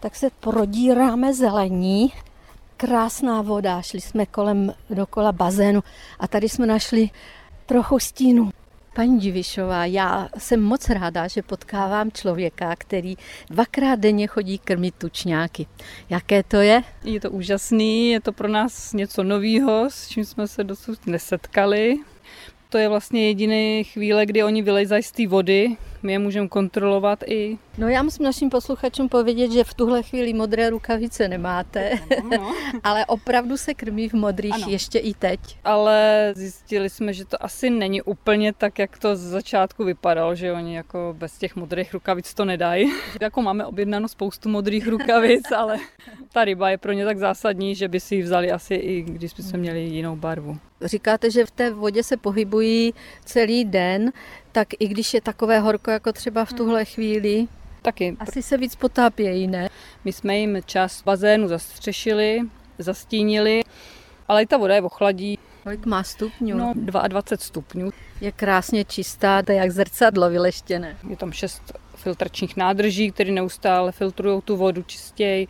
tak se prodíráme zelení. Krásná voda, šli jsme kolem dokola bazénu a tady jsme našli trochu stínu. Paní Divišová, já jsem moc ráda, že potkávám člověka, který dvakrát denně chodí krmit tučňáky. Jaké to je? Je to úžasný, je to pro nás něco nového, s čím jsme se dosud nesetkali. To je vlastně jediné chvíle, kdy oni vylezají z té vody, my je můžeme kontrolovat i. No já musím našim posluchačům povědět, že v tuhle chvíli modré rukavice nemáte, no, no. ale opravdu se krmí v modrých ano. ještě i teď. Ale zjistili jsme, že to asi není úplně tak, jak to z začátku vypadalo, že oni jako bez těch modrých rukavic to nedají. jako máme objednáno spoustu modrých rukavic, ale ta ryba je pro ně tak zásadní, že by si ji vzali asi i když by se měli jinou barvu. Říkáte, že v té vodě se pohybují celý den, tak i když je takové horko, jako třeba v tuhle chvíli, Taky. Asi se víc potápějí, ne? My jsme jim část bazénu zastřešili, zastínili, ale i ta voda je ochladí. Kolik má stupňů? No, 22 stupňů. Je krásně čistá, to je jak zrcadlo vyleštěné. Je tam šest filtračních nádrží, které neustále filtrují tu vodu čistěji.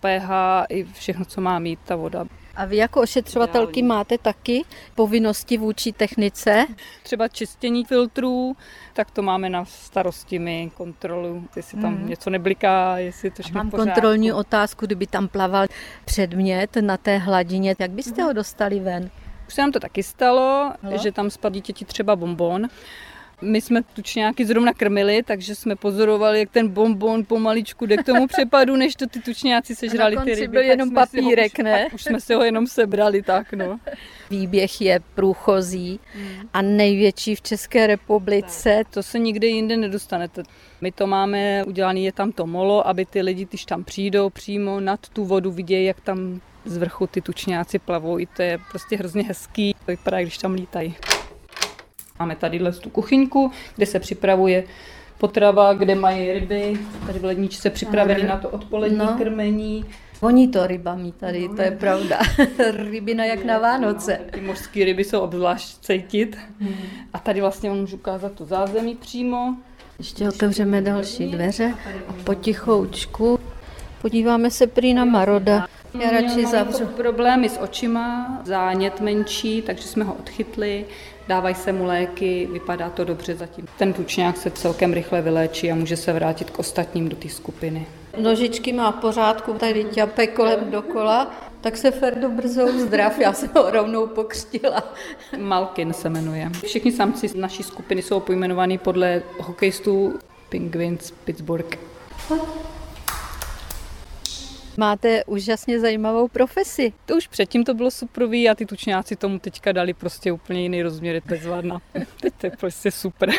pH i všechno, co má mít ta voda. A vy jako ošetřovatelky máte taky povinnosti vůči technice? Třeba čistění filtrů, tak to máme na starosti my, kontrolu, jestli tam hmm. něco nebliká, jestli to všechno Mám kontrolní otázku, kdyby tam plaval předmět na té hladině, jak byste ho dostali ven? Už se nám to taky stalo, no. že tam spadl dítěti třeba bonbon my jsme tučňáky zrovna krmili, takže jsme pozorovali, jak ten bonbon pomaličku jde k tomu přepadu, než to ty tučňáci sežrali ty ryby. byl jenom papírek, ho, ne? už jsme si ho jenom sebrali, tak no. Výběh je průchozí hmm. a největší v České republice. To se nikde jinde nedostanete. My to máme udělané, je tam to molo, aby ty lidi, když tam přijdou přímo nad tu vodu, vidějí, jak tam z vrchu ty tučňáci plavou. I to je prostě hrozně hezký. To vypadá, když tam lítají. Máme tady tu kuchyňku, kde se připravuje potrava, kde mají ryby, tady v ledničce připraveny na to odpolední no. krmení. Voní to rybami tady, no, to je pravda. Rybina jak na Vánoce. Ty mořské ryby jsou obzvlášť cítit. Hmm. A tady vlastně můžu ukázat to zázemí přímo. Ještě otevřeme další dveře a potichoučku podíváme se prý na Maroda. Já radši zavřu. Problémy s očima, zánět menší, takže jsme ho odchytli dávají se mu léky, vypadá to dobře zatím. Ten tučňák se celkem rychle vyléčí a může se vrátit k ostatním do té skupiny. Nožičky má pořádku, tady ťape kolem dokola, tak se Ferdo brzo uzdrav, já jsem ho rovnou pokřtila. Malkin se jmenuje. Všichni samci z naší skupiny jsou pojmenovaní podle hokejistů Penguins Pittsburgh. Máte úžasně zajímavou profesi. To už předtím to bylo suprový a ty tučňáci tomu teďka dali prostě úplně jiný rozměr bezvadná. Teď to je prostě super.